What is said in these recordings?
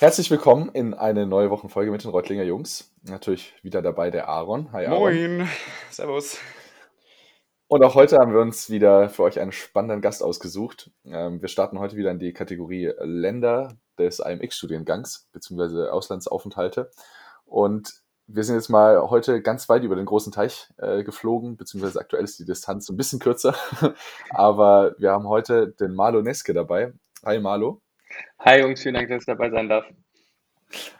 Herzlich willkommen in eine neue Wochenfolge mit den Reutlinger Jungs. Natürlich wieder dabei der Aaron. Hi Aaron. Moin. Servus. Und auch heute haben wir uns wieder für euch einen spannenden Gast ausgesucht. Ähm, wir starten heute wieder in die Kategorie Länder des IMX-Studiengangs bzw. Auslandsaufenthalte. Und wir sind jetzt mal heute ganz weit über den großen Teich äh, geflogen, beziehungsweise aktuell ist die Distanz ein bisschen kürzer. Aber wir haben heute den Malo Neske dabei. Hi Malo. Hi Jungs, vielen Dank, dass ich dabei sein darf.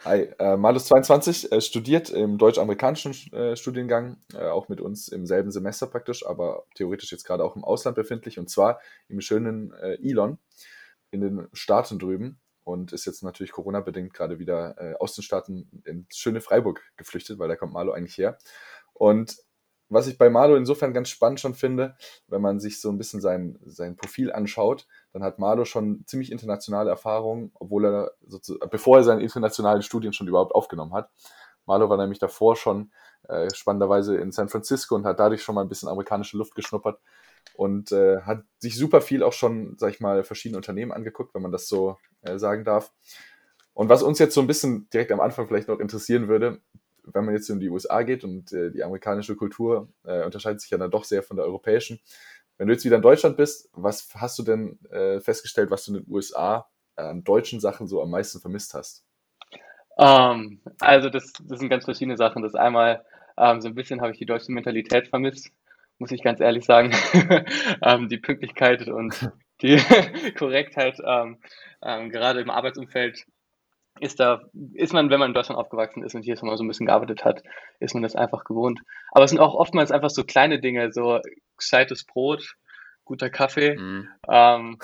Hi, äh, Malus 22 äh, studiert im deutsch-amerikanischen äh, Studiengang, äh, auch mit uns im selben Semester praktisch, aber theoretisch jetzt gerade auch im Ausland befindlich und zwar im schönen äh, Elon in den Staaten drüben und ist jetzt natürlich Corona-bedingt gerade wieder äh, aus den Staaten ins schöne Freiburg geflüchtet, weil da kommt Malo eigentlich her. Und was ich bei Malo insofern ganz spannend schon finde, wenn man sich so ein bisschen sein, sein Profil anschaut, dann hat Malo schon ziemlich internationale Erfahrungen, obwohl er, bevor er seine internationalen Studien schon überhaupt aufgenommen hat. Malo war nämlich davor schon äh, spannenderweise in San Francisco und hat dadurch schon mal ein bisschen amerikanische Luft geschnuppert und äh, hat sich super viel auch schon, sag ich mal, verschiedene Unternehmen angeguckt, wenn man das so äh, sagen darf. Und was uns jetzt so ein bisschen direkt am Anfang vielleicht noch interessieren würde, wenn man jetzt in die USA geht und äh, die amerikanische Kultur äh, unterscheidet sich ja dann doch sehr von der europäischen. Wenn du jetzt wieder in Deutschland bist, was hast du denn äh, festgestellt, was du in den USA an deutschen Sachen so am meisten vermisst hast? Um, ähm, also das, das sind ganz verschiedene Sachen. Das einmal ähm, so ein bisschen habe ich die deutsche Mentalität vermisst, muss ich ganz ehrlich sagen. ähm, die Pünktlichkeit und die Korrektheit gerade im Arbeitsumfeld ist da, ist man, wenn man in Deutschland aufgewachsen ist und hier schon mal so ein bisschen gearbeitet hat, ist man das einfach gewohnt. Aber es sind auch oftmals einfach so kleine Dinge, so gescheites Brot, guter Kaffee, mm. ähm,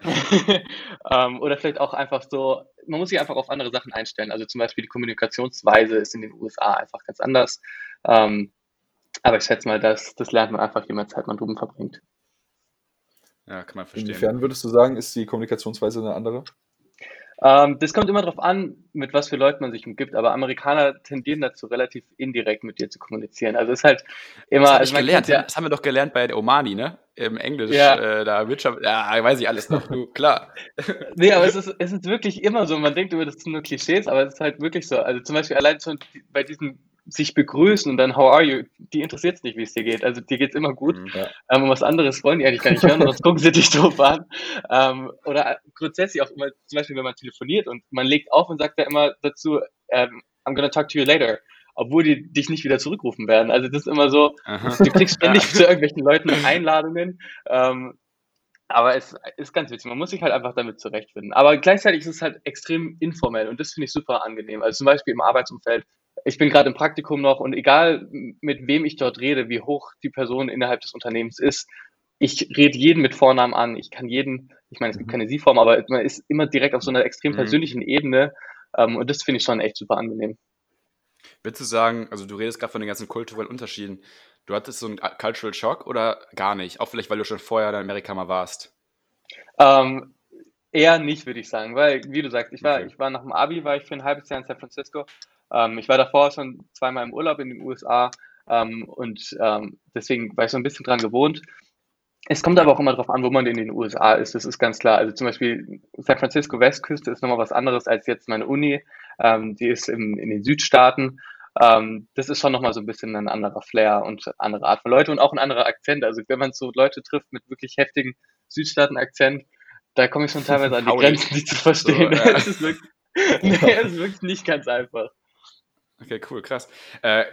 ähm, oder vielleicht auch einfach so, man muss sich einfach auf andere Sachen einstellen. Also zum Beispiel die Kommunikationsweise ist in den USA einfach ganz anders. Ähm, aber ich schätze mal, das, das lernt man einfach, je mehr Zeit man drüben verbringt. Ja, kann man verstehen. Inwiefern würdest du sagen, ist die Kommunikationsweise eine andere? Ähm, das kommt immer darauf an, mit was für Leuten man sich umgibt, aber Amerikaner tendieren dazu, relativ indirekt mit dir zu kommunizieren. Also ist halt immer. Das, also gelernt, ja, das haben wir doch gelernt bei Omani, ne? Im Englisch, ja. Äh, da Wirtschaft, ja, weiß ich alles noch, du, klar. nee, aber es ist, es ist wirklich immer so. Man denkt immer, das sind nur Klischees, aber es ist halt wirklich so. Also zum Beispiel allein schon bei diesen sich begrüßen und dann How are you? Die interessiert es nicht, wie es dir geht. Also dir geht es immer gut. Mhm, ja. Ähm, und was anderes wollen die eigentlich gar nicht hören, sonst gucken sie dich doof an. Ähm, oder grundsätzlich auch immer, zum Beispiel, wenn man telefoniert und man legt auf und sagt da immer dazu, ähm, I'm gonna talk to you later. Obwohl die dich nicht wieder zurückrufen werden. Also das ist immer so, Aha. du kriegst ständig ja. zu irgendwelchen Leuten Einladungen. Ähm, aber es ist ganz witzig. Man muss sich halt einfach damit zurechtfinden. Aber gleichzeitig ist es halt extrem informell und das finde ich super angenehm. Also zum Beispiel im Arbeitsumfeld ich bin gerade im Praktikum noch und egal mit wem ich dort rede, wie hoch die Person innerhalb des Unternehmens ist, ich rede jeden mit Vornamen an. Ich kann jeden, ich meine, es gibt mhm. keine Sie-Form, aber man ist immer direkt auf so einer extrem mhm. persönlichen Ebene ähm, und das finde ich schon echt super angenehm. Würdest du sagen, also du redest gerade von den ganzen kulturellen Unterschieden, du hattest so einen Cultural Shock oder gar nicht? Auch vielleicht, weil du schon vorher in Amerika mal warst? Ähm, eher nicht, würde ich sagen, weil, wie du sagst, ich war, okay. ich war nach dem Abi, war ich für ein halbes Jahr in San Francisco ähm, ich war davor schon zweimal im Urlaub in den USA ähm, und ähm, deswegen war ich so ein bisschen dran gewohnt. Es kommt aber auch immer darauf an, wo man in den USA ist. Das ist ganz klar. Also zum Beispiel San Francisco Westküste ist nochmal was anderes als jetzt meine Uni. Ähm, die ist in, in den Südstaaten. Ähm, das ist schon nochmal so ein bisschen ein anderer Flair und andere Art von Leute und auch ein anderer Akzent. Also wenn man so Leute trifft mit wirklich heftigen Südstaaten-Akzent, da komme ich schon teilweise an die Grenzen, die zu verstehen. So, ja. es, ist wirklich, nee, es ist wirklich nicht ganz einfach. Okay, cool, krass. Äh,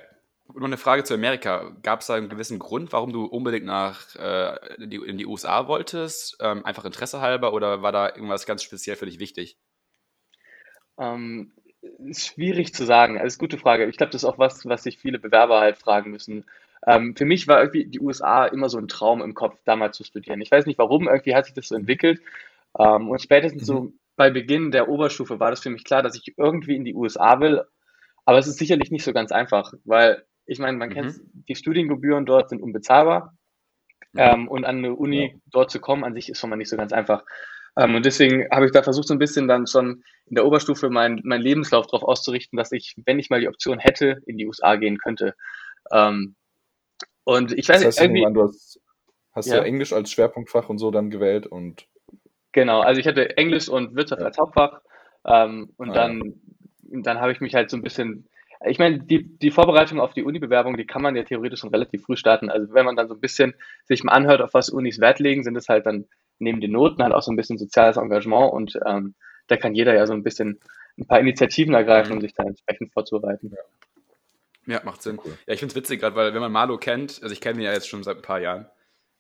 nur eine Frage zu Amerika. Gab es da einen gewissen Grund, warum du unbedingt nach äh, in, die, in, die, USA wolltest? Ähm, einfach Interesse halber oder war da irgendwas ganz speziell für dich wichtig? Ähm, schwierig zu sagen. Eine gute Frage. Ich glaube, das ist auch was, was sich viele Bewerber halt fragen müssen. Ähm, für mich war irgendwie die USA immer so ein Traum im Kopf, damals zu studieren. Ich weiß nicht warum, irgendwie hat sich das so entwickelt. Ähm, und spätestens mhm. so bei Beginn der Oberstufe war das für mich klar, dass ich irgendwie in die USA will, aber es ist sicherlich nicht so ganz einfach, weil ich meine, man mhm. kennt die Studiengebühren dort sind unbezahlbar. Ja. Ähm, und an eine Uni ja. dort zu kommen, an sich ist schon mal nicht so ganz einfach. Ähm, und deswegen habe ich da versucht, so ein bisschen dann schon in der Oberstufe meinen mein Lebenslauf darauf auszurichten, dass ich, wenn ich mal die Option hätte, in die USA gehen könnte. Ähm, und ich weiß das heißt, irgendwie. Du hast, hast ja. ja Englisch als Schwerpunktfach und so dann gewählt und. Genau, also ich hatte Englisch und Wirtschaft als Hauptfach Ähm, und ah, dann, dann habe ich mich halt so ein bisschen, ich meine, die, die Vorbereitung auf die Uni-Bewerbung, die kann man ja theoretisch schon relativ früh starten. Also wenn man dann so ein bisschen sich mal anhört, auf was Unis Wert legen, sind es halt dann neben den Noten halt auch so ein bisschen soziales Engagement und ähm, da kann jeder ja so ein bisschen ein paar Initiativen ergreifen, um sich dann entsprechend vorzubereiten. Ja, macht Sinn. Cool. Ja, ich finde es witzig gerade, weil wenn man Marlo kennt, also ich kenne ihn ja jetzt schon seit ein paar Jahren,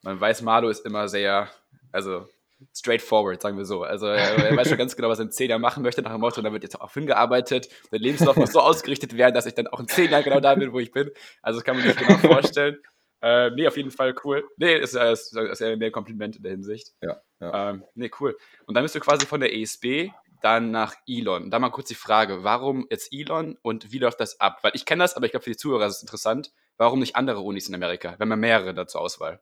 man weiß, Marlo ist immer sehr, also straightforward, sagen wir so. Also er, er weiß schon ganz genau, was er in zehn Jahren machen möchte, nach dem Motto, und da wird jetzt auch hingearbeitet. Der Lebenslauf muss so ausgerichtet werden, dass ich dann auch in zehn Jahren genau da bin, wo ich bin. Also das kann man sich genau vorstellen. Äh, nee, auf jeden Fall cool. Nee, ist, ist, ist ja mehr Kompliment in der Hinsicht. Ja. ja. Ähm, nee, cool. Und dann bist du quasi von der ESB dann nach Elon. Da mal kurz die Frage, warum jetzt Elon und wie läuft das ab? Weil ich kenne das, aber ich glaube für die Zuhörer ist es interessant. Warum nicht andere Unis in Amerika? Wenn man mehrere da zur Auswahl.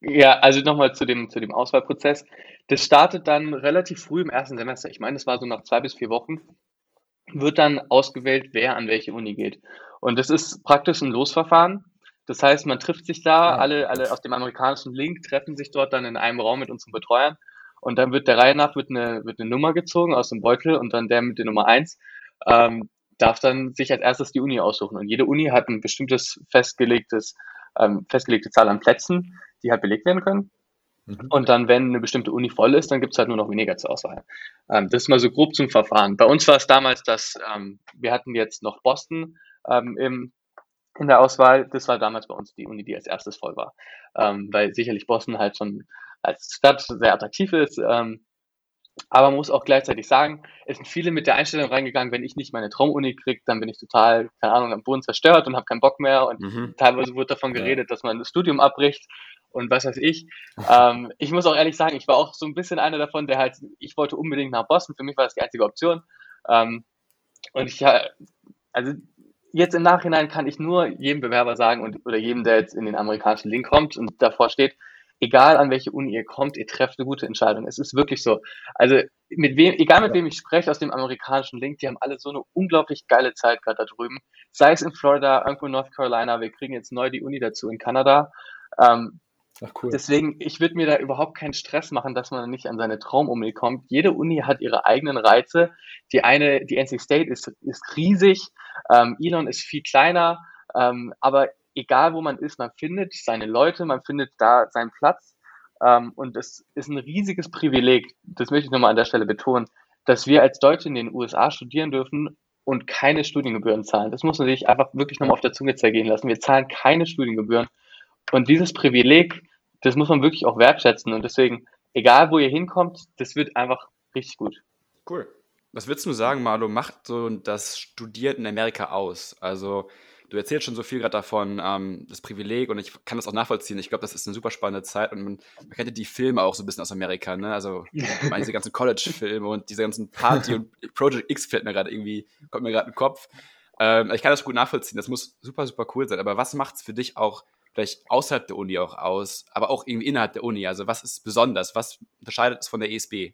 Ja, also nochmal zu dem, zu dem Auswahlprozess. Das startet dann relativ früh im ersten Semester. Ich meine, das war so nach zwei bis vier Wochen. Wird dann ausgewählt, wer an welche Uni geht. Und das ist praktisch ein Losverfahren. Das heißt, man trifft sich da, alle, alle aus dem amerikanischen Link treffen sich dort dann in einem Raum mit unseren Betreuern und dann wird der Reihe nach wird eine, wird eine Nummer gezogen aus dem Beutel und dann der mit der Nummer eins ähm, darf dann sich als erstes die Uni aussuchen. Und jede Uni hat ein bestimmtes festgelegtes, ähm, festgelegte Zahl an Plätzen, die halt belegt werden können. Mhm. Und dann, wenn eine bestimmte Uni voll ist, dann gibt es halt nur noch weniger zur Auswahl. Ähm, das ist mal so grob zum Verfahren. Bei uns war es damals, dass ähm, wir hatten jetzt noch Boston ähm, im in der Auswahl. Das war damals bei uns die Uni, die als erstes voll war. Ähm, weil sicherlich Boston halt schon als Stadt sehr attraktiv ist. Ähm, aber man muss auch gleichzeitig sagen, es sind viele mit der Einstellung reingegangen, wenn ich nicht meine Traumuni kriege, dann bin ich total, keine Ahnung, am Boden zerstört und habe keinen Bock mehr. Und mhm. teilweise wurde davon geredet, dass man das Studium abbricht und was weiß ich. ähm, ich muss auch ehrlich sagen, ich war auch so ein bisschen einer davon, der halt, ich wollte unbedingt nach Boston, für mich war das die einzige Option. Ähm, und ich, also jetzt im Nachhinein kann ich nur jedem Bewerber sagen und oder jedem, der jetzt in den amerikanischen Link kommt und davor steht, egal an welche Uni ihr kommt, ihr trefft eine gute Entscheidung. Es ist wirklich so. Also mit wem, egal mit wem ich spreche aus dem amerikanischen Link, die haben alle so eine unglaublich geile Zeit gerade da drüben. Sei es in Florida, irgendwo in North Carolina, wir kriegen jetzt neu die Uni dazu in Kanada. Ähm, Ach, cool. Deswegen, ich würde mir da überhaupt keinen Stress machen, dass man nicht an seine Traumuni kommt. Jede Uni hat ihre eigenen Reize. Die eine, die NC State ist, ist riesig, ähm, Elon ist viel kleiner, ähm, aber egal wo man ist, man findet seine Leute, man findet da seinen Platz. Ähm, und es ist ein riesiges Privileg, das möchte ich nochmal an der Stelle betonen, dass wir als Deutsche in den USA studieren dürfen und keine Studiengebühren zahlen. Das muss man sich einfach wirklich nochmal auf der Zunge zergehen lassen. Wir zahlen keine Studiengebühren. Und dieses Privileg, das muss man wirklich auch wertschätzen. Und deswegen, egal wo ihr hinkommt, das wird einfach richtig gut. Cool. Was würdest du sagen, Marlo, macht so das Studieren in Amerika aus? Also, du erzählst schon so viel gerade davon, ähm, das Privileg, und ich kann das auch nachvollziehen. Ich glaube, das ist eine super spannende Zeit und man, man kennt ja die Filme auch so ein bisschen aus Amerika, ne? Also, meine, diese ganzen College-Filme und diese ganzen Party- und Project X fällt mir gerade irgendwie, kommt mir gerade in den Kopf. Ähm, ich kann das gut nachvollziehen. Das muss super, super cool sein. Aber was macht es für dich auch vielleicht außerhalb der Uni auch aus, aber auch irgendwie innerhalb der Uni? Also, was ist besonders? Was unterscheidet es von der ESB?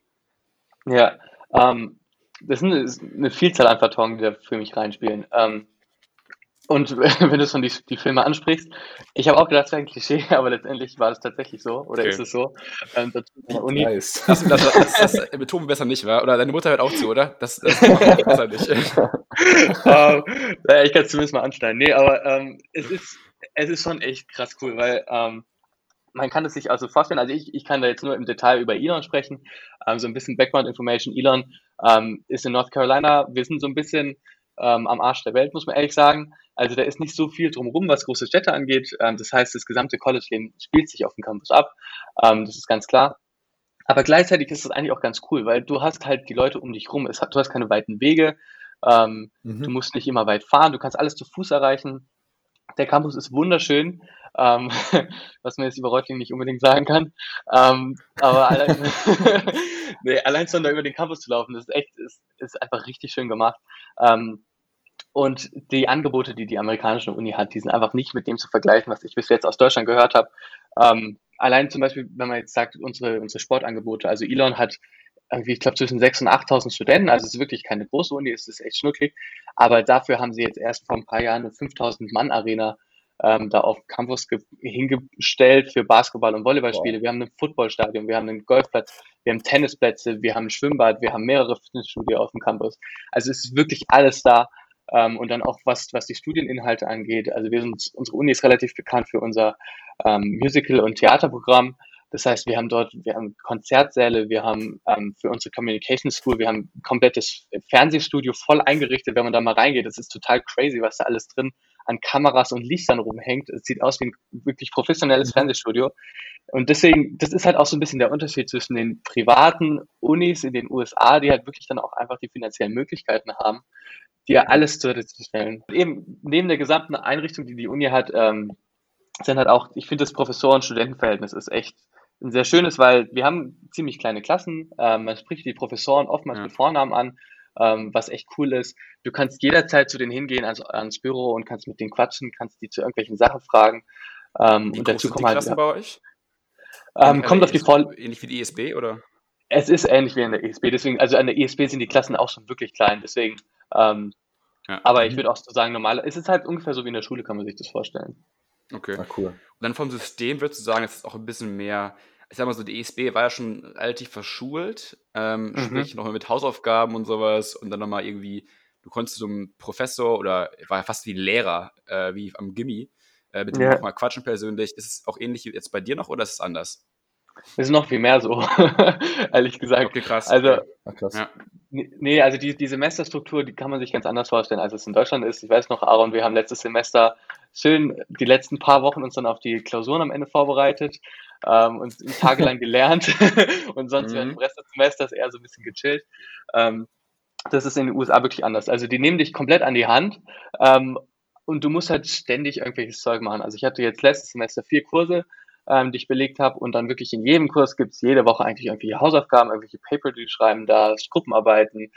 Ja, ähm, das ist eine, Vielzahl an Faktoren, die da für mich reinspielen. Ähm, und wenn du schon die, die Filme ansprichst, ich habe auch gedacht, es wäre ein Klischee, aber letztendlich war es tatsächlich so oder okay. ist es so. Ähm, Uni. Nice. Das, das, das, das betonen besser nicht, wa? Oder deine Mutter hört auch zu, oder? Das, das besser nicht. um, ähm, ich kann es zumindest mal anschneiden. Nee, aber ähm, es, ist, es ist schon echt krass cool, weil ähm, man kann es sich also vorstellen, also ich, ich kann da jetzt nur im Detail über Elon sprechen, ähm, so ein bisschen Background Information. Elon ähm, ist in North Carolina, wir sind so ein bisschen ähm, am Arsch der Welt, muss man ehrlich sagen. Also da ist nicht so viel drumherum, was große Städte angeht. Ähm, das heißt, das gesamte College-Leben spielt sich auf dem Campus ab. Ähm, das ist ganz klar. Aber gleichzeitig ist das eigentlich auch ganz cool, weil du hast halt die Leute um dich rum. Es du hast keine weiten Wege. Ähm, mhm. Du musst nicht immer weit fahren. Du kannst alles zu Fuß erreichen. Der Campus ist wunderschön, ähm, was man jetzt über Reutling nicht unbedingt sagen kann. Ähm, aber allein, nee, allein schon da über den Campus zu laufen, das ist echt, ist, ist einfach richtig schön gemacht. Ähm, und die Angebote, die die amerikanische Uni hat, die sind einfach nicht mit dem zu vergleichen, was ich bis jetzt aus Deutschland gehört habe. Ähm, allein zum Beispiel, wenn man jetzt sagt, unsere, unsere Sportangebote, also Elon hat irgendwie, ich glaube, zwischen 6.000 und 8.000 Studenten, also es ist wirklich keine große Uni, es ist echt schnucklig, aber dafür haben sie jetzt erst vor ein paar Jahren eine 5.000 Mann Arena ähm, da auf Campus hingestellt für Basketball- und Volleyballspiele. Wow. Wir haben ein Footballstadion, wir haben einen Golfplatz, wir haben Tennisplätze, wir haben ein Schwimmbad, wir haben mehrere Fitnessstudio auf dem Campus. Also es ist wirklich alles da. Ähm, und dann auch was, was die Studieninhalte angeht. Also wir sind, unsere Uni ist relativ bekannt für unser ähm, Musical- und Theaterprogramm. Das heißt, wir haben dort, wir haben Konzertsäle, wir haben ähm, für unsere Communication School, wir haben ein komplettes Fernsehstudio voll eingerichtet, wenn man da mal reingeht. Das ist total crazy, was da alles drin an Kameras und Lichtern rumhängt. Es sieht aus wie ein wirklich professionelles mhm. Fernsehstudio. Und deswegen, das ist halt auch so ein bisschen der Unterschied zwischen den privaten Unis in den USA, die halt wirklich dann auch einfach die finanziellen Möglichkeiten haben, dir alles zur Verfügung stellen. Eben neben der gesamten Einrichtung, die die Uni hat, ähm, sind halt auch, ich finde das Professoren-Studentenverhältnis ist echt ein sehr schönes, weil wir haben ziemlich kleine Klassen, ähm, man spricht die Professoren oftmals ja. mit Vornamen an, ähm, was echt cool ist. Du kannst jederzeit zu denen hingehen, also ans Büro und kannst mit denen quatschen, kannst die zu irgendwelchen Sachen fragen. Ähm, Wie und dazu kommen halt. Klassen bei euch? Ähm, kommt auf die Voll. Ähnlich wie die ESB oder? Es ist ähnlich wie in der ESB, deswegen, also an der ESB sind die Klassen auch schon wirklich klein, deswegen. Ähm, ja. Aber ich würde auch so sagen, normal, es ist halt ungefähr so wie in der Schule, kann man sich das vorstellen. Okay. Ah, cool. Und dann vom System würdest du sagen, es ist auch ein bisschen mehr, ich sag mal so, die ESB war ja schon relativ verschult, ähm, mhm. sprich nochmal mit Hausaufgaben und sowas und dann nochmal irgendwie, du konntest so einem Professor oder war ja fast wie ein Lehrer, äh, wie am Gimmi, äh, mit dem ja. nochmal quatschen persönlich. Ist es auch ähnlich jetzt bei dir noch oder ist es anders? Es ist noch viel mehr so, ehrlich gesagt. Okay, krass. Also, okay. krass. Ja. Nee, also die, die Semesterstruktur, die kann man sich ganz anders vorstellen, als es in Deutschland ist. Ich weiß noch, Aaron, wir haben letztes Semester schön die letzten paar Wochen uns dann auf die Klausuren am Ende vorbereitet ähm, und tagelang gelernt und sonst mhm. während dem Rest des Semesters eher so ein bisschen gechillt. Ähm, das ist in den USA wirklich anders. Also die nehmen dich komplett an die Hand ähm, und du musst halt ständig irgendwelches Zeug machen. Also ich hatte jetzt letztes Semester vier Kurse, ähm, die ich belegt habe. Und dann wirklich in jedem Kurs gibt es jede Woche eigentlich irgendwelche Hausaufgaben, irgendwelche Paper, die du schreiben darfst, Gruppenarbeiten,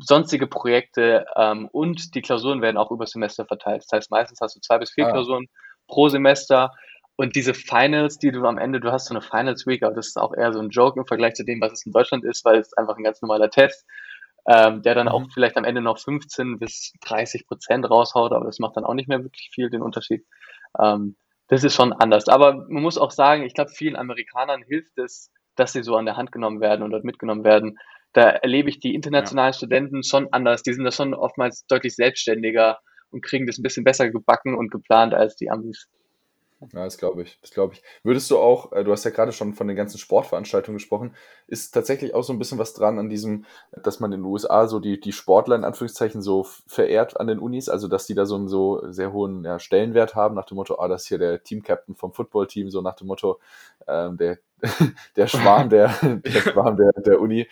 sonstige Projekte ähm, und die Klausuren werden auch über Semester verteilt. Das heißt, meistens hast du zwei bis vier ah. Klausuren pro Semester. Und diese Finals, die du am Ende, du hast so eine Finals Week, aber das ist auch eher so ein Joke im Vergleich zu dem, was es in Deutschland ist, weil es einfach ein ganz normaler Test, ähm, der dann mhm. auch vielleicht am Ende noch 15 bis 30 Prozent raushaut, aber das macht dann auch nicht mehr wirklich viel den Unterschied. Ähm, das ist schon anders. Aber man muss auch sagen, ich glaube, vielen Amerikanern hilft es, dass sie so an der Hand genommen werden und dort mitgenommen werden. Da erlebe ich die internationalen ja. Studenten schon anders. Die sind da schon oftmals deutlich selbstständiger und kriegen das ein bisschen besser gebacken und geplant als die Amis. Ja, das glaube ich. Das glaube ich. Würdest du auch, äh, du hast ja gerade schon von den ganzen Sportveranstaltungen gesprochen, ist tatsächlich auch so ein bisschen was dran an diesem, dass man in den USA so die, die Sportler in Anführungszeichen so verehrt an den Unis, also dass die da so einen so sehr hohen ja, Stellenwert haben, nach dem Motto, ah, das ist hier der Teamcaptain vom Footballteam, so nach dem Motto, ähm, der, der Schwarm der, der Schwarm der, der Uni.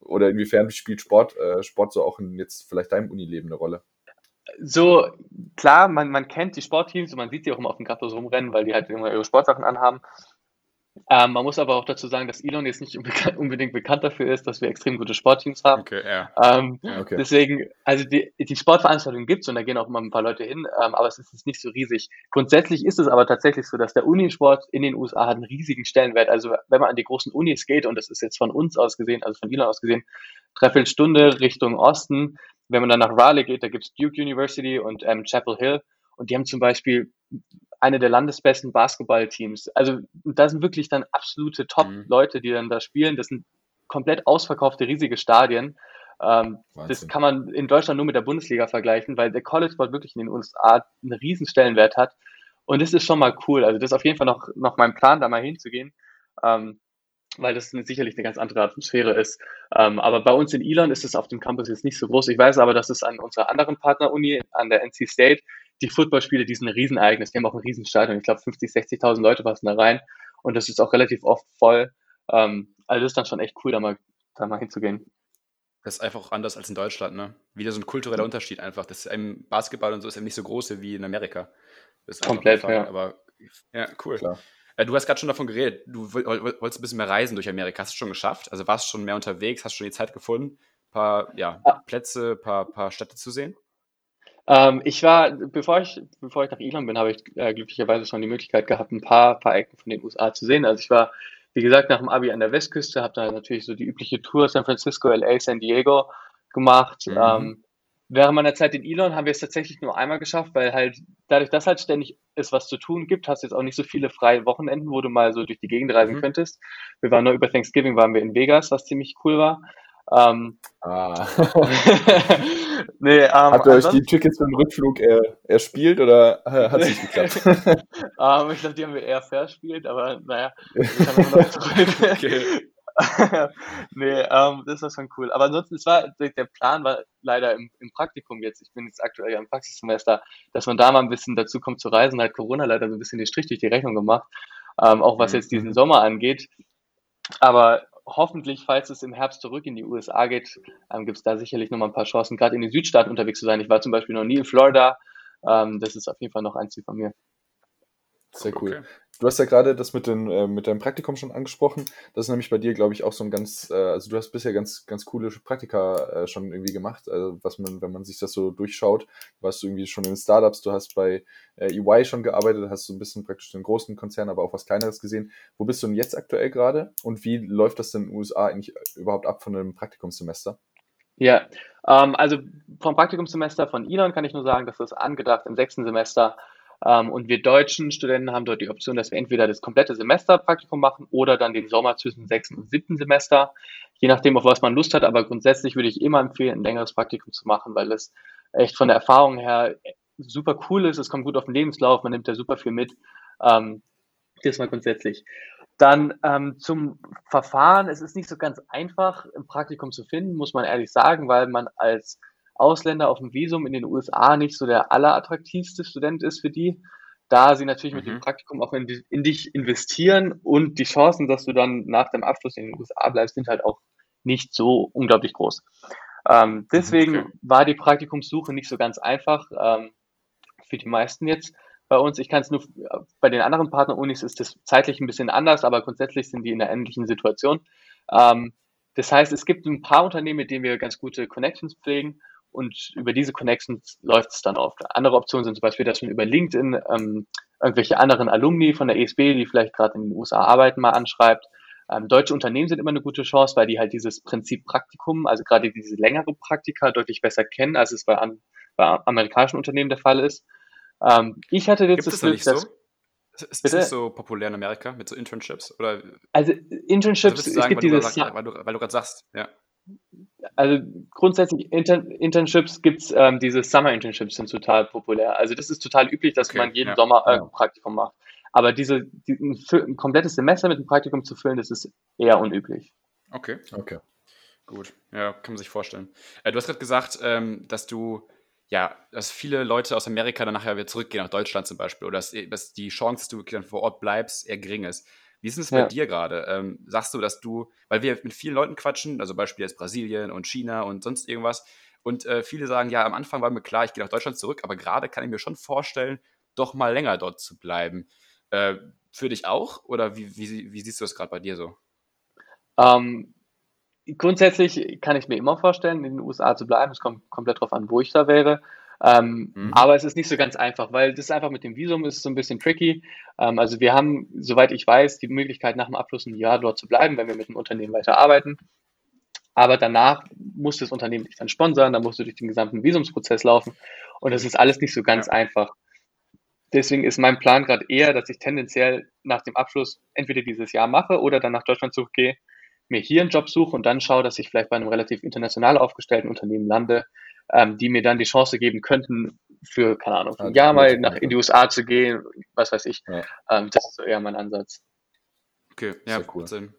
Oder inwiefern spielt Sport, äh, Sport so auch in jetzt vielleicht deinem Unileben eine Rolle? So, klar, man, man kennt die Sportteams und man sieht die auch immer auf dem Campus rumrennen, weil die halt immer ihre Sportsachen anhaben. Ähm, man muss aber auch dazu sagen, dass Elon jetzt nicht unbedingt bekannt dafür ist, dass wir extrem gute Sportteams haben. Okay, ja. Ähm, okay. Deswegen, also die, die Sportveranstaltungen gibt es und da gehen auch immer ein paar Leute hin, ähm, aber es ist nicht so riesig. Grundsätzlich ist es aber tatsächlich so, dass der Unisport in den USA hat einen riesigen Stellenwert. Also wenn man an die großen Unis geht, und das ist jetzt von uns aus gesehen, also von Elon aus gesehen, dreiviertel Stunde Richtung Osten, wenn man dann nach Raleigh geht, da gibt es Duke University und ähm, Chapel Hill und die haben zum Beispiel eine der landesbesten Basketballteams. Also da sind wirklich dann absolute Top-Leute, die dann da spielen. Das sind komplett ausverkaufte riesige Stadien. Ähm, das kann man in Deutschland nur mit der Bundesliga vergleichen, weil der College Sport wirklich in den USA einen riesen Stellenwert hat. Und das ist schon mal cool. Also das ist auf jeden Fall noch, noch mein Plan, da mal hinzugehen. Ähm, weil das sicherlich eine ganz andere Atmosphäre ist. Ähm, aber bei uns in Elon ist es auf dem Campus jetzt nicht so groß. Ich weiß aber, dass es an unserer anderen Partneruni, an der NC State, die Footballspiele, die sind ein Riesenereignis. Die haben auch ein Riesenstadion. Ich glaube, 50, 60.000 Leute passen da rein. Und das ist auch relativ oft voll. Ähm, also das ist dann schon echt cool, da mal, da mal hinzugehen. Das ist einfach auch anders als in Deutschland, ne? Wieder so ein kultureller Unterschied einfach. Das ist im Basketball und so ist eben nicht so groß wie in Amerika. Komplett, ja. Aber ja, cool. Klar. Äh, du hast gerade schon davon geredet, du wolltest ein bisschen mehr reisen durch Amerika. Hast du schon geschafft? Also warst du schon mehr unterwegs, hast du schon die Zeit gefunden, ein paar ja, ah. Plätze, ein paar, paar Städte zu sehen? Ähm, ich war, bevor ich, bevor ich nach Irland bin, habe ich äh, glücklicherweise schon die Möglichkeit gehabt, ein paar, paar Ecken von den USA zu sehen. Also ich war, wie gesagt, nach dem Abi an der Westküste, habe da natürlich so die übliche Tour San Francisco, LA, San Diego gemacht. Mhm. Ähm, während meiner Zeit in Elon haben wir es tatsächlich nur einmal geschafft, weil halt dadurch, dass halt ständig es was zu tun gibt, hast du jetzt auch nicht so viele freie Wochenenden, wo du mal so durch die Gegend reisen mhm. könntest. Wir waren nur über Thanksgiving waren wir in Vegas, was ziemlich cool war. Ähm, ah. nee, ähm, Habt ihr euch die Tickets für den Rückflug äh, erspielt oder äh, hat es nicht geklappt? um, ähm, ich glaube, die haben wir eher verspielt, aber naja, okay. Nee, ähm, das war schon cool. Aber ansonsten, es war, der Plan war leider im, im, Praktikum jetzt, ich bin jetzt aktuell ja im Praxissemester, dass man da mal ein bisschen dazu kommt zu reisen, hat Corona leider so ein bisschen den Strich durch die Rechnung gemacht, ähm, auch was mhm. jetzt diesen Sommer angeht. Aber hoffentlich, falls es im Herbst zurück in die USA geht, ähm, gibt es da sicherlich nochmal ein paar Chancen, gerade in den Südstaaten unterwegs zu sein. Ich war zum Beispiel noch nie in Florida. Ähm, das ist auf jeden Fall noch ein Ziel von mir. Sehr cool. Okay. Du hast ja gerade das mit, den, äh, mit deinem Praktikum schon angesprochen. Das ist nämlich bei dir, glaube ich, auch so ein ganz, äh, also du hast bisher ganz, ganz coole Praktika äh, schon irgendwie gemacht. Also was man, wenn man sich das so durchschaut, warst du irgendwie schon in Startups, du hast bei äh, EY schon gearbeitet, hast du ein bisschen praktisch den großen Konzern, aber auch was kleineres gesehen. Wo bist du denn jetzt aktuell gerade und wie läuft das denn in den USA eigentlich überhaupt ab von einem Praktikumssemester? Ja, ähm, also vom Praktikumssemester von Elon kann ich nur sagen, dass das angedacht im sechsten Semester und wir deutschen Studenten haben dort die Option, dass wir entweder das komplette Semester Praktikum machen oder dann den Sommer zwischen sechsten und siebten Semester, je nachdem, auf was man Lust hat. Aber grundsätzlich würde ich immer empfehlen, ein längeres Praktikum zu machen, weil es echt von der Erfahrung her super cool ist. Es kommt gut auf den Lebenslauf, man nimmt da super viel mit. Ähm, das mal grundsätzlich. Dann ähm, zum Verfahren. Es ist nicht so ganz einfach, ein Praktikum zu finden, muss man ehrlich sagen, weil man als Ausländer auf dem Visum in den USA nicht so der allerattraktivste Student ist für die, da sie natürlich mhm. mit dem mhm. Praktikum auch in, in, dich investieren und die Chancen, dass du dann nach dem Abschluss in den USA bleibst, sind halt auch nicht so unglaublich groß. Ähm, mhm, deswegen okay. war die Praktikumssuche nicht so ganz einfach ähm, für die meisten jetzt bei uns. Ich kann es nur, bei den anderen Partnerunis ist das zeitlich ein bisschen anders, aber grundsätzlich sind die in einer ähnlichen Situation. Ähm, das heißt, es gibt ein paar Unternehmen, mit denen wir ganz gute Connections pflegen und über diese Connections läuft es dann oft. Andere Optionen sind zum Beispiel, dass man über LinkedIn ähm, irgendwelche anderen Alumni von der ESB, die vielleicht gerade in den USA arbeiten, mal anschreibt. Ähm, deutsche Unternehmen sind immer eine gute Chance, weil die halt dieses Prinzip Praktikum, also gerade diese längere Praktika deutlich besser kennen, als es bei, an, bei amerikanischen Unternehmen der Fall ist. Ähm, ich hatte jetzt Gibt das Glück, dass... So? Ist, ist das so populär in Amerika mit so Internships? Oder? Also Internships, also sagen, es gibt dieses... weil du, weil du gerade sagst, ja also grundsätzlich Intern Internships gibt es, ähm, diese Summer Internships sind total populär. Also das ist total üblich, dass okay, man jeden ja, Sommer äh, ein Praktikum macht. Aber diese, die, ein, ein, komplettes Semester mit einem Praktikum zu füllen, das ist eher unüblich. Okay. Okay. Gut. Ja, kann man sich vorstellen. Äh, du hast gerade gesagt, ähm, dass du ja, dass viele Leute aus Amerika dann nachher wieder zurückgehen, nach Deutschland zum Beispiel, oder dass, dass die Chance, dass du dann vor Ort bleibst, eher gering ist. Wie ist es ja. bei dir gerade? Ähm, sagst du, dass du, weil wir mit vielen Leuten quatschen, also Beispiel jetzt Brasilien und China und sonst irgendwas, und äh, viele sagen, ja, am Anfang war mir klar, ich gehe nach Deutschland zurück, aber gerade kann ich mir schon vorstellen, doch mal länger dort zu bleiben. Äh, für dich auch? Oder wie, wie, wie siehst du das gerade bei dir so? Ähm, grundsätzlich kann ich mir immer vorstellen, in den USA zu bleiben. Es kommt komplett darauf an, wo ich da wäre. Ähm, mhm. Aber es ist nicht so ganz einfach, weil das einfach mit dem Visum ist so ein bisschen tricky. Ähm, also wir haben, soweit ich weiß, die Möglichkeit nach dem Abschluss ein Jahr dort zu bleiben, wenn wir mit dem Unternehmen weiterarbeiten. Aber danach muss das Unternehmen dich dann sponsern, dann musst du durch den gesamten Visumsprozess laufen und das ist alles nicht so ganz ja. einfach. Deswegen ist mein Plan gerade eher, dass ich tendenziell nach dem Abschluss entweder dieses Jahr mache oder dann nach Deutschland zurückgehe, mir hier einen Job suche und dann schaue, dass ich vielleicht bei einem relativ international aufgestellten Unternehmen lande, ähm, die mir dann die Chance geben könnten, für, keine Ahnung, ein Jahr mal nach in die USA zu gehen, was weiß ich. Ja. Ähm, das ist so eher mein Ansatz. Okay, ja, cool. Sinn.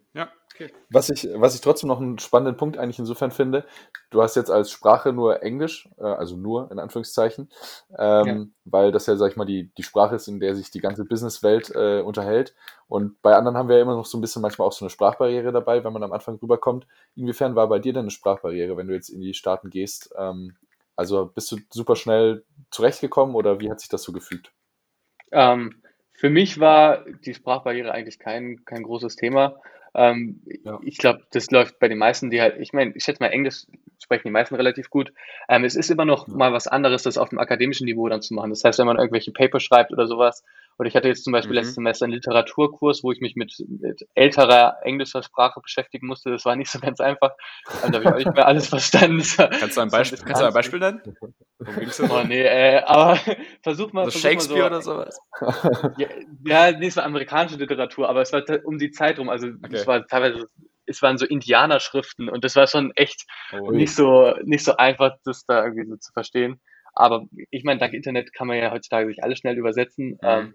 Okay. Was ich, was ich trotzdem noch einen spannenden Punkt eigentlich insofern finde, du hast jetzt als Sprache nur Englisch, äh, also nur in Anführungszeichen, ähm, ja. weil das ja, sag ich mal, die, die Sprache ist, in der sich die ganze Businesswelt äh, unterhält. Und bei anderen haben wir ja immer noch so ein bisschen manchmal auch so eine Sprachbarriere dabei, wenn man am Anfang rüberkommt. Inwiefern war bei dir denn eine Sprachbarriere, wenn du jetzt in die Staaten gehst? Ähm, also bist du super schnell zurechtgekommen oder wie hat sich das so gefügt? Ähm, für mich war die Sprachbarriere eigentlich kein, kein großes Thema. Ähm, ja. Ich glaube, das läuft bei den meisten, die halt, ich meine, ich schätze mal, Englisch sprechen die meisten relativ gut. Ähm, es ist immer noch ja. mal was anderes, das auf dem akademischen Niveau dann zu machen. Das heißt, wenn man irgendwelche Paper schreibt oder sowas, oder ich hatte jetzt zum Beispiel mhm. letztes Semester einen Literaturkurs, wo ich mich mit, mit, älterer englischer Sprache beschäftigen musste. Das war nicht so ganz einfach. Also, da habe ich auch nicht mehr alles verstanden. kannst, du ein Beispiel, kannst du ein Beispiel nennen? Oh nee, äh, aber versuch mal. So versuch Shakespeare mal so, oder sowas? Ja, ja, nee, es war amerikanische Literatur, aber es war um die Zeit rum. Also Okay. es war teilweise, es waren so Indianerschriften und das war schon echt Oh, nicht so nicht so einfach, das da irgendwie so zu verstehen. Aber ich meine, dank Internet kann man ja heutzutage sich alles schnell übersetzen Mhm. ähm,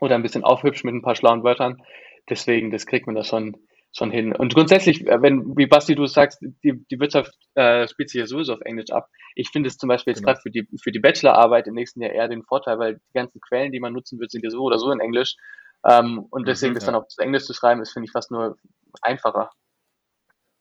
oder ein bisschen aufhübschen mit ein paar schlauen Wörtern. Deswegen, das kriegt man da schon schon hin. Und grundsätzlich, äh, wenn, wie Basti du sagst, die, die Wirtschaft äh, spielt sich ja sowieso auf Englisch ab. Ich finde es zum Beispiel jetzt Genau. gerade für die, für die Bachelorarbeit im nächsten Jahr eher den Vorteil, weil die ganzen Quellen, die man nutzen wird, sind ja so oder so in Englisch. Ähm, und deswegen Mhm, das ja. dann auch zu Englisch zu schreiben, ist, finde ich, fast nur einfacher.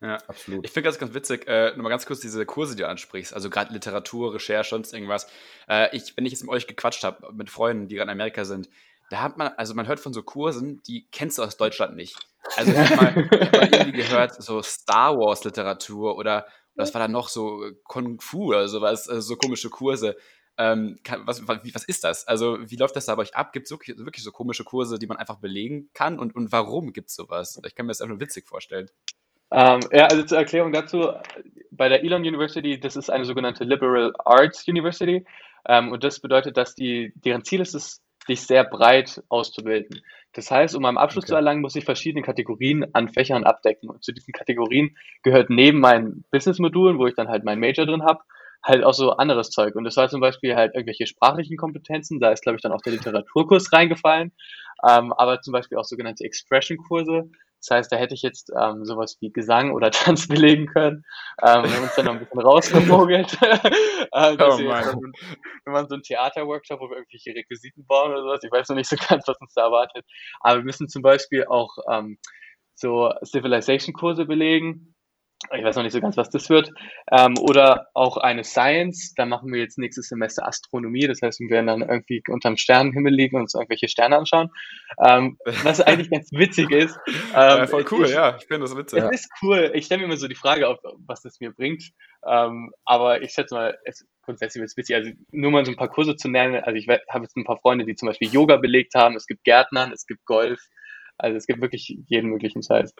Ja. Absolut. Ich finde ganz, ganz witzig, äh, nochmal ganz kurz diese Kurse, die du ansprichst, also gerade Literatur, Recherche, sonst irgendwas. Äh, ich, wenn ich jetzt mit euch gequatscht habe, mit Freunden, die gerade in Amerika sind, da hat man, also man hört von so Kursen, die kennst du aus Deutschland nicht. Also ich habe mal, ich hab mal irgendwie gehört, so Star Wars Literatur oder was war da noch so äh, Kung Fu oder sowas, also so komische Kurse. Ähm, kann, was, was, was ist das? Also, wie läuft das da bei euch ab? Gibt es wirklich, wirklich so komische Kurse, die man einfach belegen kann? Und, und warum gibt es sowas? Ich kann mir das einfach nur witzig vorstellen. Ähm, ja, also zur Erklärung dazu, bei der Elon University, das ist eine sogenannte Liberal Arts University. Ähm, und das bedeutet, dass die, deren Ziel ist es, dich sehr breit auszubilden. Das heißt, um einen Abschluss Okay. zu erlangen, muss ich verschiedene Kategorien an Fächern abdecken. Und zu diesen Kategorien gehört neben meinen Business-Modulen, wo ich dann halt meinen Major drin habe, halt auch so anderes Zeug. Und das war zum Beispiel halt irgendwelche sprachlichen Kompetenzen. Da ist, glaube ich, dann auch der Literaturkurs reingefallen. Ähm, aber zum Beispiel auch sogenannte Expression-Kurse. Das heißt, da hätte ich jetzt ähm, sowas wie Gesang oder Tanz belegen können. Ähm, wir haben uns dann noch ein bisschen rausgemogelt. ähm, Oh wir machen so einen Theaterworkshop, wo wir irgendwelche Requisiten bauen oder sowas. Ich weiß noch nicht so ganz, was uns da erwartet. Aber wir müssen zum Beispiel auch ähm, so Civilization-Kurse belegen. Ich weiß noch nicht so ganz, was das wird. Ähm, oder auch eine Science. Da machen wir jetzt nächstes Semester Astronomie. Das heißt, wir werden dann irgendwie unterm Sternenhimmel liegen und uns irgendwelche Sterne anschauen. Ähm, was eigentlich ganz witzig ist. Ja, Ähm, voll cool, ich, ja. Ich finde das witzig. es ist cool. Ich stelle mir immer so die Frage, ob, was das mir bringt. Ähm, aber ich schätze mal, es grundsätzlich wird es witzig. Also nur mal so ein paar Kurse zu nennen. Also ich habe jetzt ein paar Freunde, die zum Beispiel Yoga belegt haben. Es gibt Gärtnern, es gibt Golf. Also es gibt wirklich jeden möglichen Scheiß.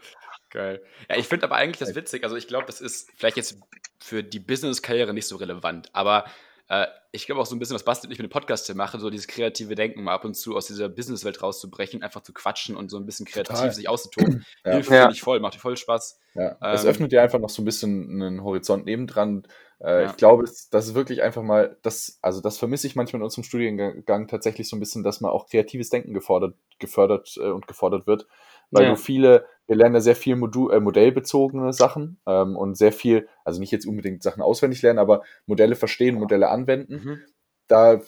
Geil. Ja, ich finde aber eigentlich das witzig. Also ich glaube, das ist vielleicht jetzt für die Business-Karriere nicht so relevant, aber äh, ich glaube auch so ein bisschen, was Basti und ich mit dem Podcast hier machen, so dieses kreative Denken mal ab und zu aus dieser Businesswelt rauszubrechen, einfach zu quatschen und so ein bisschen kreativ Total. sich auszutoben. Ja. Hilft, Ja. finde ich voll, macht voll Spaß. Ja, es Ähm, öffnet dir einfach noch so ein bisschen einen Horizont nebendran. Äh, Ja. Ich glaube, das ist wirklich einfach mal, das, also das vermisse ich manchmal in unserem Studiengang tatsächlich so ein bisschen, dass mal auch kreatives Denken gefordert, gefördert äh, und gefordert wird. Weil Ja. du viele, wir lernen ja sehr viel Modu äh, modellbezogene Sachen ähm, und sehr viel, also nicht jetzt unbedingt Sachen auswendig lernen, aber Modelle verstehen, Modelle anwenden Mhm. da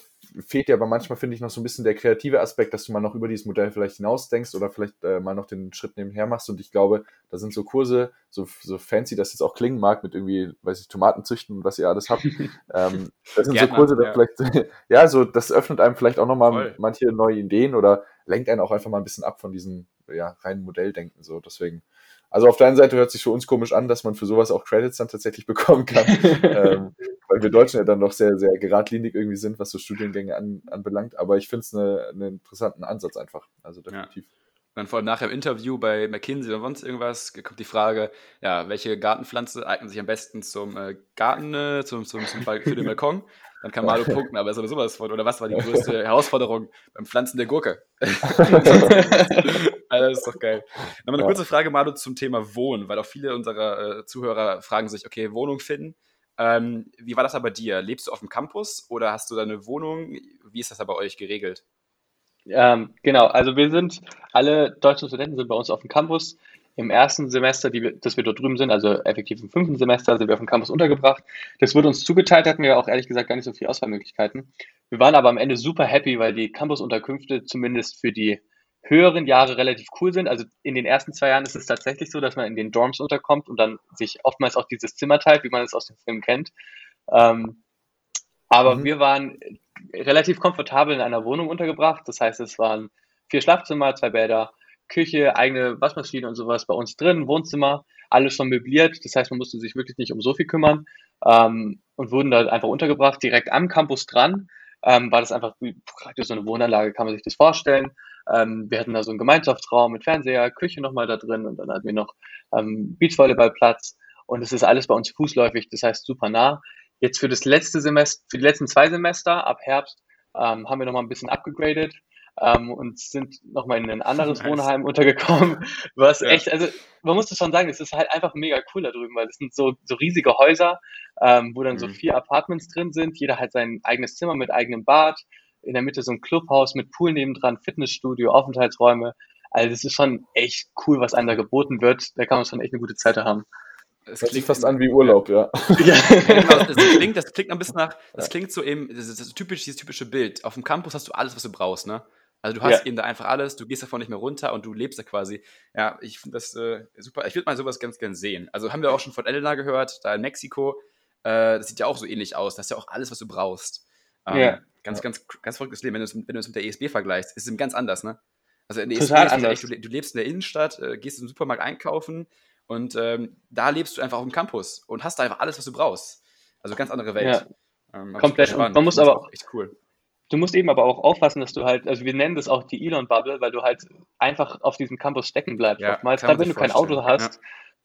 fehlt dir aber manchmal, finde ich, noch so ein bisschen der kreative Aspekt, dass du mal noch über dieses Modell vielleicht hinausdenkst oder vielleicht äh, mal noch den Schritt nebenher machst. Und ich glaube, da sind so Kurse, so, so fancy das jetzt auch klingen mag, mit irgendwie, weiß ich, Tomaten züchten und was ihr alles habt. ähm, das sind Gärtner, so Kurse, da ja. vielleicht, ja, so, das öffnet einem vielleicht auch nochmal manche neue Ideen oder lenkt einen auch einfach mal ein bisschen ab von diesem ja, reinen Modelldenken. So, deswegen. Also auf der einen Seite hört sich für uns komisch an, dass man für sowas auch Credits dann tatsächlich bekommen kann. ähm, weil wir Deutschen ja dann doch sehr, sehr geradlinig irgendwie sind, was so Studiengänge an, anbelangt. Aber ich finde es eine, einen interessanten Ansatz einfach. Also definitiv. Dann vor nachher im Interview bei McKinsey oder sonst irgendwas kommt die Frage, ja, welche Gartenpflanze eignet sich am besten zum äh, Garten, äh, zum, zum, zum Bal- für den Balkon? Dann kann Malu punkten, aber ist aber sowas von. Oder was war die größte Herausforderung beim Pflanzen der Gurke? also, das ist doch geil. Nochmal eine Ja. kurze Frage, Malu, zum Thema Wohnen, weil auch viele unserer äh, Zuhörer fragen sich, okay, Wohnung finden. Ähm, wie war das da bei dir? Lebst du auf dem Campus oder hast du deine Wohnung? Wie ist das da bei euch geregelt? Ähm, genau, also wir sind, alle deutschen Studenten sind bei uns auf dem Campus. Im ersten Semester, die wir, dass wir dort drüben sind, also effektiv im fünften Semester, sind wir auf dem Campus untergebracht. Das wurde uns zugeteilt, hatten wir auch ehrlich gesagt gar nicht so viele Auswahlmöglichkeiten. Wir waren aber am Ende super happy, weil die Campusunterkünfte zumindest für die höheren Jahre relativ cool sind. Also in den ersten zwei Jahren ist es tatsächlich so, dass man in den Dorms unterkommt und dann sich oftmals auch dieses Zimmer teilt, wie man es aus dem Film kennt. Ähm, aber Mhm. wir waren relativ komfortabel in einer Wohnung untergebracht. Das heißt, es waren vier Schlafzimmer, zwei Bäder, Küche, eigene Waschmaschine und sowas bei uns drin, Wohnzimmer, alles schon möbliert. Das heißt, man musste sich wirklich nicht um so viel kümmern ähm, und wurden da einfach untergebracht, direkt am Campus dran. Ähm, war das einfach praktisch so eine Wohnanlage, kann man sich das vorstellen. Ähm, wir hatten da so einen Gemeinschaftsraum mit Fernseher, Küche nochmal da drin und dann hatten wir noch ähm, Beachvolleyballplatz und es ist alles bei uns fußläufig, das heißt super nah. jetzt für das letzte Semester, für die letzten zwei Semester ab Herbst ähm, haben wir nochmal ein bisschen abgegradet ähm, und sind nochmal in ein anderes nice. Wohnheim untergekommen. Was ja. echt, also man muss das schon sagen, es ist halt einfach mega cool da drüben, weil es sind so, so riesige Häuser, ähm, wo dann mhm. so vier Apartments drin sind. Jeder hat sein eigenes Zimmer mit eigenem Bad. In der Mitte so ein Clubhaus mit Pool nebendran, Fitnessstudio, Aufenthaltsräume. Also das ist schon echt cool, was einem da geboten wird. Da kann man schon echt eine gute Zeit haben. Es klingt fast an wie Urlaub, ja. ja. genau, das, klingt, das klingt ein bisschen nach, das klingt so eben, das ist typisch, dieses typische Bild. Auf dem Campus hast du alles, was du brauchst, ne? Also du hast ja. eben da einfach alles, du gehst davon nicht mehr runter und du lebst da quasi. Ja, ich finde das äh, super. Ich würde mal sowas ganz gern sehen. Also haben wir auch schon von Elena gehört, da in Mexiko. Äh, das sieht ja auch so ähnlich aus. Das ist ja auch alles, was du brauchst. Ähm, ja. Ganz, ganz, ganz verrücktes Leben. Wenn du es mit der ESB vergleichst, ist es ganz anders, ne? Also in der Total ESB anders. Echt, du, du, lebst in der Innenstadt, äh, gehst im Supermarkt einkaufen und ähm, da lebst du einfach auf dem Campus und hast da einfach alles, was du brauchst. Also ganz andere Welt. Ja. Ähm, Komplett. Man muss aber auch echt cool. Du musst eben aber auch aufpassen, dass du halt, also wir nennen das auch die Elon-Bubble, weil du halt einfach auf diesem Campus stecken bleibst. Ja, oftmals. Gerade wenn du kein Auto hast,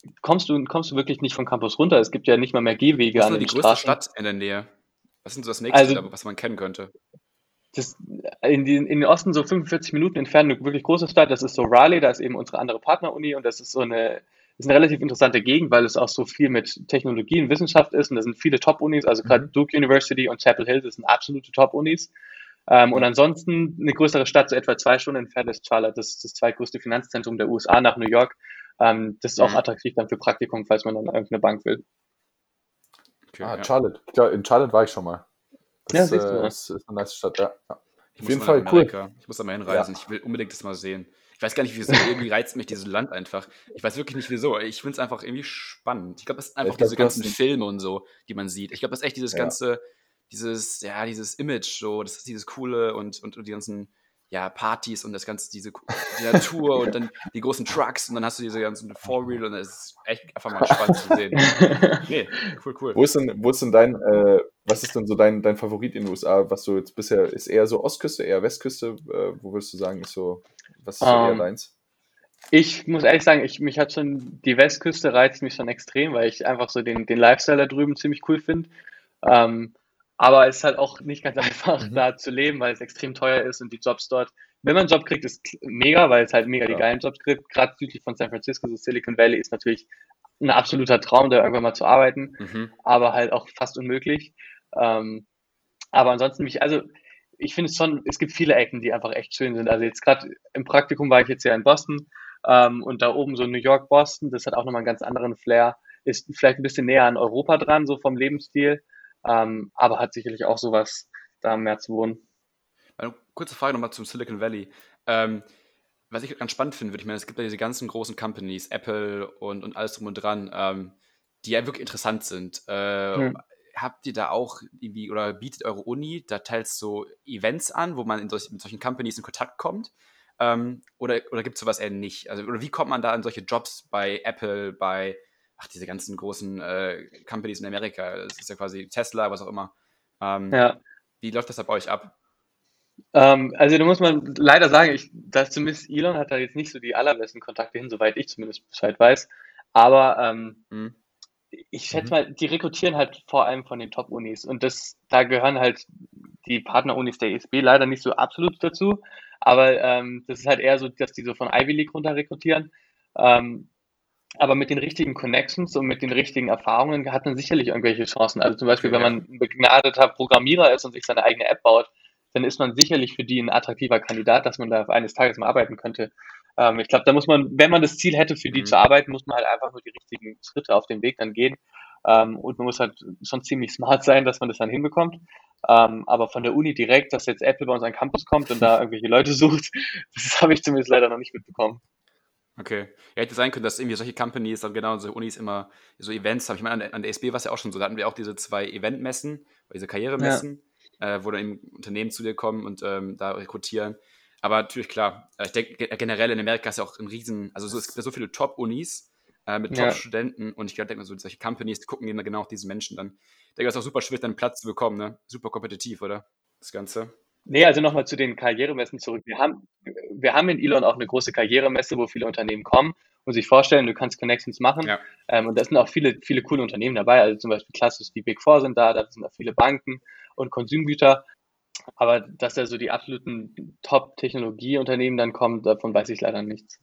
ja. kommst, du, kommst du wirklich nicht vom Campus runter. Es gibt ja nicht mal mehr Gehwege an den die größte Stadt in der Nähe? Was sind so das nächste, also, was man kennen könnte? Das, in, den, in den Osten so 45 Minuten entfernt eine wirklich große Stadt, das ist so Raleigh, da ist eben unsere andere Partneruni und das ist so eine ist eine relativ interessante Gegend, weil es auch so viel mit Technologie und Wissenschaft ist und da sind viele Top-Unis, also gerade mhm. Duke University und Chapel Hill, das sind absolute Top-Unis. Ähm, und ansonsten eine größere Stadt, so etwa zwei Stunden entfernt ist Charlotte, das ist das zweitgrößte Finanzzentrum der USA nach New York. Ähm, das ist auch mhm. attraktiv dann für Praktikum, falls man dann irgendeine Bank will. Okay, ah, ja. Charlotte. Ja, in Charlotte war ich schon mal. Das ja, ist, äh, ist, ist eine nice Stadt, ja. ja. Auf jeden Fall cool. Ich muss da mal hinreisen. Ich will unbedingt das mal sehen. Ich weiß gar nicht, wieso. Irgendwie reizt mich dieses Land einfach. Ich weiß wirklich nicht, wieso. Ich finde es einfach irgendwie spannend. Ich glaube, das sind einfach glaub, diese ganzen Filme und so, die man sieht. Ich glaube, das ist echt dieses ja. ganze, dieses, ja, dieses Image, so, das ist dieses Coole und, und, und die ganzen ja, Partys und das ganze, diese die Natur und dann die großen Trucks und dann hast du diese ganzen Four-Wheel und es ist echt einfach mal spannend zu sehen. Nee, cool, cool. Wo ist denn, wo ist denn dein, äh, was ist denn so dein, dein Favorit in den USA, was du jetzt bisher, ist eher so Ostküste, eher Westküste, äh, wo würdest du sagen, ist so was ist um, eher ähm, deins? Ich muss ehrlich sagen, ich, mich hat schon die Westküste reizt mich schon extrem, weil ich einfach so den, den Lifestyle da drüben ziemlich cool finde. Ähm, aber es ist halt auch nicht ganz einfach, mhm. da zu leben, weil es extrem teuer ist und die Jobs dort, wenn man einen Job kriegt, ist mega, weil es halt mega ja. die geilen Jobs gibt. Gerade südlich von San Francisco, so Silicon Valley, ist natürlich ein absoluter Traum, da irgendwann mal zu arbeiten, mhm. aber halt auch fast unmöglich. Ähm, aber ansonsten mich, also ich finde es schon, es gibt viele Ecken, die einfach echt schön sind. Also jetzt gerade im Praktikum war ich jetzt ja in Boston ähm, und da oben so New York, Boston, das hat auch nochmal einen ganz anderen Flair. Ist vielleicht ein bisschen näher an Europa dran, so vom Lebensstil, ähm, aber hat sicherlich auch sowas, da mehr zu wohnen. Eine kurze Frage nochmal zum Silicon Valley. Ähm, was ich ganz spannend finde, würde ich meine, es gibt ja diese ganzen großen Companies, Apple und, und alles drum und dran, ähm, die ja wirklich interessant sind. Äh, hm habt ihr da auch irgendwie oder bietet eure Uni da teils so Events an, wo man in solch, mit solchen Companies in Kontakt kommt? Ähm, oder oder gibt es sowas eher nicht? Also, oder wie kommt man da an solche Jobs bei Apple, bei ach, diese ganzen großen äh, Companies in Amerika? Das ist ja quasi Tesla, was auch immer. Ähm, ja. Wie läuft das da bei euch ab? Ähm, also da muss man leider sagen, ich, dass zumindest Elon hat da jetzt nicht so die allerbesten Kontakte hin, soweit ich zumindest Bescheid weiß. Aber ähm, mhm ich schätze mhm. mal, die rekrutieren halt vor allem von den Top-Unis und das, da gehören halt die Partner-Unis der ESB leider nicht so absolut dazu, aber ähm, das ist halt eher so, dass die so von Ivy League runter rekrutieren. Ähm, aber mit den richtigen Connections und mit den richtigen Erfahrungen hat man sicherlich irgendwelche Chancen. Also zum Beispiel, wenn man ein begnadeter Programmierer ist und sich seine eigene App baut, dann ist man sicherlich für die ein attraktiver Kandidat, dass man da eines Tages mal arbeiten könnte. Ähm, ich glaube, da muss man, wenn man das Ziel hätte, für die mhm. zu arbeiten, muss man halt einfach nur die richtigen Schritte auf dem Weg dann gehen. Ähm, und man muss halt schon ziemlich smart sein, dass man das dann hinbekommt. Ähm, aber von der Uni direkt, dass jetzt Apple bei uns an Campus kommt und da irgendwelche Leute sucht, das habe ich zumindest leider noch nicht mitbekommen. Okay. Ja, hätte sein können, dass irgendwie solche Companies dann genau so Unis immer so Events haben. Ich meine, an, an der SB war es ja auch schon so. Da hatten wir auch diese zwei Eventmessen, diese Karrieremessen, ja. äh, wo dann eben Unternehmen zu dir kommen und ähm, da rekrutieren. Aber natürlich, klar, äh, ich denke, generell in Amerika ist ja auch ein Riesen, also so, es gibt ja so viele Top-Unis äh, mit Top-Studenten ja. und ich denke mal, so solche Companies, die gucken immer genau auf diese Menschen dann. Ich denke, das ist auch super schwierig, dann Platz zu bekommen, ne? Super kompetitiv, oder? Das Ganze. Nee, also nochmal zu den Karrieremessen zurück. Wir haben, wir haben in Elon auch eine große Karrieremesse, wo viele Unternehmen kommen und sich vorstellen, du kannst Connections machen. Ja. Ähm, und da sind auch viele, viele coole Unternehmen dabei. Also zum Beispiel klassisch die Big Four sind da, da sind auch viele Banken und Konsumgüter. Aber dass da so die absoluten Top-Technologieunternehmen dann kommen, davon weiß ich leider nichts.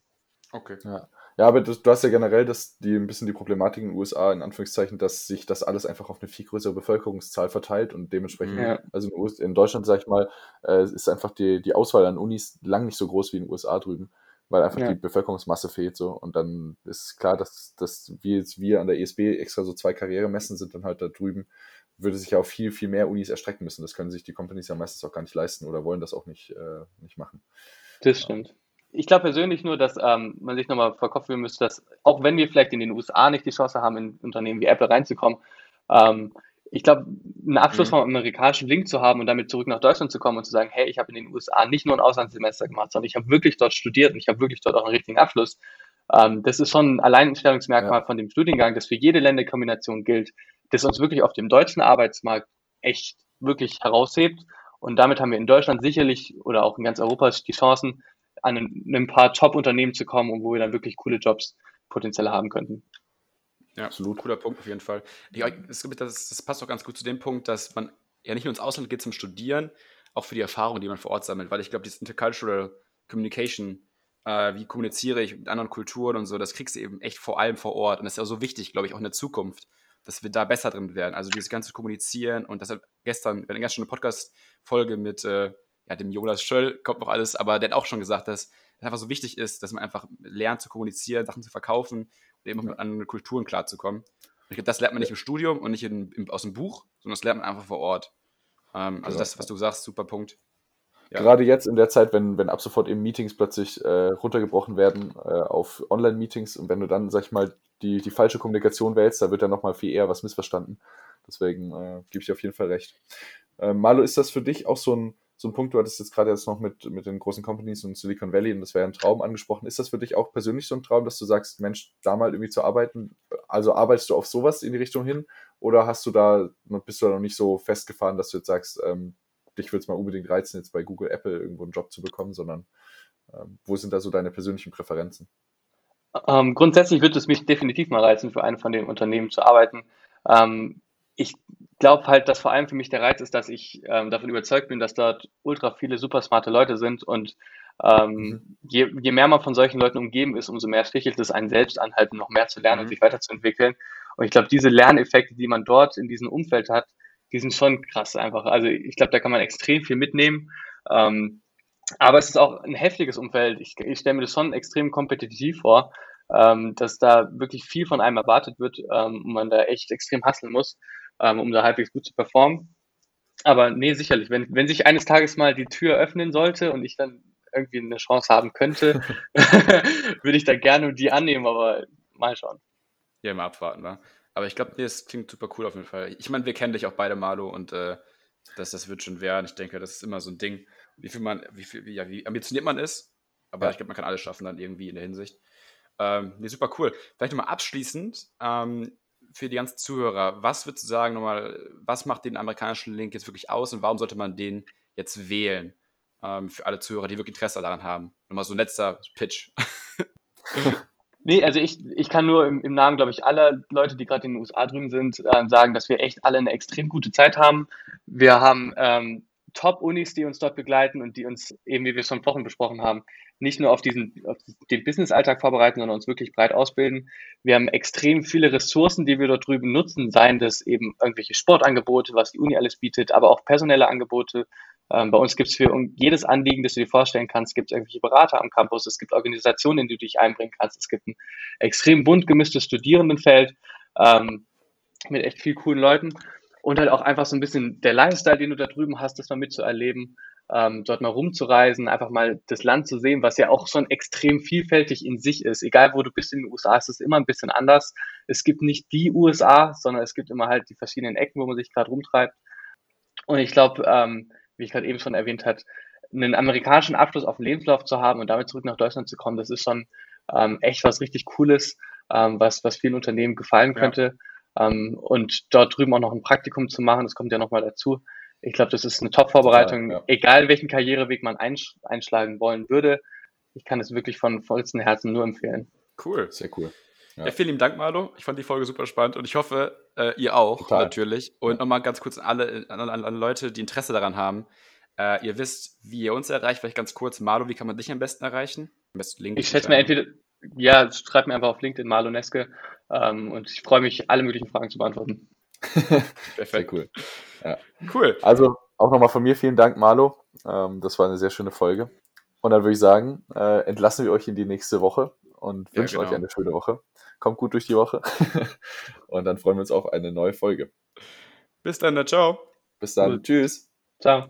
Okay. Ja. Ja, aber du, du hast ja generell das, die, ein bisschen die Problematik in den USA, in Anführungszeichen, dass sich das alles einfach auf eine viel größere Bevölkerungszahl verteilt und dementsprechend, ja. also in, in Deutschland, sag ich mal, äh, ist einfach die, die Auswahl an Unis lang nicht so groß wie in den USA drüben, weil einfach ja. die Bevölkerungsmasse fehlt so und dann ist klar, dass, dass wir jetzt wir an der ESB extra so zwei Karrieremessen sind dann halt da drüben, würde sich ja auch viel, viel mehr Unis erstrecken müssen. Das können sich die Companies ja meistens auch gar nicht leisten oder wollen das auch nicht, äh, nicht machen. Das stimmt ich glaube persönlich nur, dass ähm, man sich nochmal vor Kopf führen müsste, dass auch wenn wir vielleicht in den USA nicht die Chance haben, in Unternehmen wie Apple reinzukommen, ähm, ich glaube, einen Abschluss mhm. vom amerikanischen Link zu haben und damit zurück nach Deutschland zu kommen und zu sagen, hey, ich habe in den USA nicht nur ein Auslandssemester gemacht, sondern ich habe wirklich dort studiert und ich habe wirklich dort auch einen richtigen Abschluss. Ähm, das ist schon ein Alleinstellungsmerkmal ja. von dem Studiengang, das für jede Länderkombination gilt, das uns wirklich auf dem deutschen Arbeitsmarkt echt wirklich heraushebt. Und damit haben wir in Deutschland sicherlich oder auch in ganz Europa die Chancen, an ein, paar Top-Unternehmen zu kommen und wo wir dann wirklich coole Jobs potenziell haben könnten. Ja, absolut. Cooler Punkt auf jeden Fall. Ich, das, das, passt auch ganz gut zu dem Punkt, dass man ja nicht nur ins Ausland geht zum Studieren, auch für die Erfahrung, die man vor Ort sammelt, weil ich glaube, dieses Intercultural Communication, äh, wie kommuniziere ich mit anderen Kulturen und so, das kriegst du eben echt vor allem vor Ort. Und das ist ja so wichtig, glaube ich, auch in der Zukunft, dass wir da besser drin werden. Also dieses ganze Kommunizieren und deshalb gestern, wir hatten gestern eine Podcast-Folge mit äh, ja, dem Jonas Schöll kommt noch alles, aber der hat auch schon gesagt, dass es einfach so wichtig ist, dass man einfach lernt zu kommunizieren, Sachen zu verkaufen und eben mit anderen Kulturen klarzukommen. Und ich glaube, das lernt man nicht im Studium und nicht in, in, aus dem Buch, sondern das lernt man einfach vor Ort. Ähm, also das, was du sagst, super Punkt. Ja. Gerade jetzt in der Zeit, wenn, wenn ab sofort eben Meetings plötzlich äh, runtergebrochen werden äh, auf Online-Meetings und wenn du dann, sag ich mal, die, die falsche Kommunikation wählst, da wird dann nochmal viel eher was missverstanden. Deswegen äh, gebe ich dir auf jeden Fall recht. Äh, Malo, ist das für dich auch so ein, so ein Punkt, du hattest jetzt gerade jetzt noch mit, mit den großen Companies und Silicon Valley und das wäre ein Traum angesprochen. Ist das für dich auch persönlich so ein Traum, dass du sagst, Mensch, da mal irgendwie zu arbeiten? Also arbeitest du auf sowas in die Richtung hin oder hast du da, bist du da noch nicht so festgefahren, dass du jetzt sagst, ähm, dich würde es mal unbedingt reizen, jetzt bei Google, Apple irgendwo einen Job zu bekommen, sondern ähm, wo sind da so deine persönlichen Präferenzen? Ähm, grundsätzlich würde es mich definitiv mal reizen, für einen von den Unternehmen zu arbeiten. Ähm, ich glaube halt, dass vor allem für mich der Reiz ist, dass ich ähm, davon überzeugt bin, dass dort ultra viele super smarte Leute sind und ähm, mhm. je, je mehr man von solchen Leuten umgeben ist, umso mehr stichelt es einen selbst an, halt noch mehr zu lernen mhm. und sich weiterzuentwickeln. Und ich glaube, diese Lerneffekte, die man dort in diesem Umfeld hat, die sind schon krass einfach. Also ich glaube, da kann man extrem viel mitnehmen. Ähm, aber es ist auch ein heftiges Umfeld. Ich, ich stelle mir das schon extrem kompetitiv vor, ähm, dass da wirklich viel von einem erwartet wird ähm, und man da echt extrem hasseln muss ähm, um da halbwegs gut zu performen. Aber nee, sicherlich, wenn, wenn sich eines Tages mal die Tür öffnen sollte und ich dann irgendwie eine Chance haben könnte, würde ich da gerne die annehmen, aber mal schauen. Ja, mal abwarten, wa? Aber ich glaube, nee, das klingt super cool auf jeden Fall. Ich meine, wir kennen dich auch beide, Malo, und äh, das, das wird schon werden. Ich denke, das ist immer so ein Ding, wie viel man, wie viel, ja, wie ambitioniert man ist. Aber ja. ich glaube, man kann alles schaffen dann irgendwie in der Hinsicht. Ähm, nee, super cool. Vielleicht nochmal abschließend, ähm, für die ganzen Zuhörer, was würdest du sagen nochmal, was macht den amerikanischen Link jetzt wirklich aus und warum sollte man den jetzt wählen? Ähm, für alle Zuhörer, die wirklich Interesse daran haben. Nochmal so ein letzter Pitch. Nee, also ich, ich kann nur im, im Namen, glaube ich, aller Leute, die gerade in den USA drüben sind, äh, sagen, dass wir echt alle eine extrem gute Zeit haben. Wir haben ähm, Top-Unis, die uns dort begleiten und die uns, eben wie wir schon Wochen besprochen haben, nicht nur auf diesen auf den Business-Alltag vorbereiten, sondern uns wirklich breit ausbilden. Wir haben extrem viele Ressourcen, die wir dort drüben nutzen, seien das eben irgendwelche Sportangebote, was die Uni alles bietet, aber auch personelle Angebote. Ähm, bei uns gibt es für jedes Anliegen, das du dir vorstellen kannst, gibt es irgendwelche Berater am Campus, es gibt Organisationen, in die du dich einbringen kannst, es gibt ein extrem bunt gemischtes Studierendenfeld ähm, mit echt viel coolen Leuten und halt auch einfach so ein bisschen der Lifestyle, den du da drüben hast, das mal mitzuerleben, ähm, dort mal rumzureisen, einfach mal das Land zu sehen, was ja auch schon extrem vielfältig in sich ist. Egal wo du bist in den USA, ist es immer ein bisschen anders. Es gibt nicht die USA, sondern es gibt immer halt die verschiedenen Ecken, wo man sich gerade rumtreibt. Und ich glaube, ähm, wie ich gerade eben schon erwähnt hat, einen amerikanischen Abschluss auf dem Lebenslauf zu haben und damit zurück nach Deutschland zu kommen, das ist schon ähm, echt was richtig Cooles, ähm, was, was vielen Unternehmen gefallen könnte. Ja. Ähm, und dort drüben auch noch ein Praktikum zu machen, das kommt ja nochmal dazu, ich glaube, das ist eine Top-Vorbereitung, ja, ja. egal welchen Karriereweg man einsch einschlagen wollen würde. Ich kann es wirklich von vollstem Herzen nur empfehlen. Cool. Sehr cool. Ja. ja. vielen lieben Dank, Marlo. Ich fand die Folge super spannend und ich hoffe, äh, ihr auch Total. natürlich. Und ja. nochmal ganz kurz an alle, an, an, an, Leute, die Interesse daran haben. Äh, ihr wisst, wie ihr uns erreicht. Vielleicht ganz kurz, Marlo, wie kann man dich am besten erreichen? Am besten LinkedIn. Ich schätze mir entweder, ja, schreibt mir einfach auf LinkedIn Marlo Neske ähm, und ich freue mich, alle möglichen Fragen zu beantworten. Perfekt. Sehr cool. Ja. Cool. Also auch nochmal von mir vielen Dank, Marlo. Ähm, das war eine sehr schöne Folge. Und dann würde ich sagen, äh, entlassen wir euch in die nächste Woche und wünschen ja, genau. euch eine schöne Woche. Kommt gut durch die Woche. und dann freuen wir uns auf eine neue Folge. Bis dann, ciao. Bis dann. Gut. Tschüss. Ciao.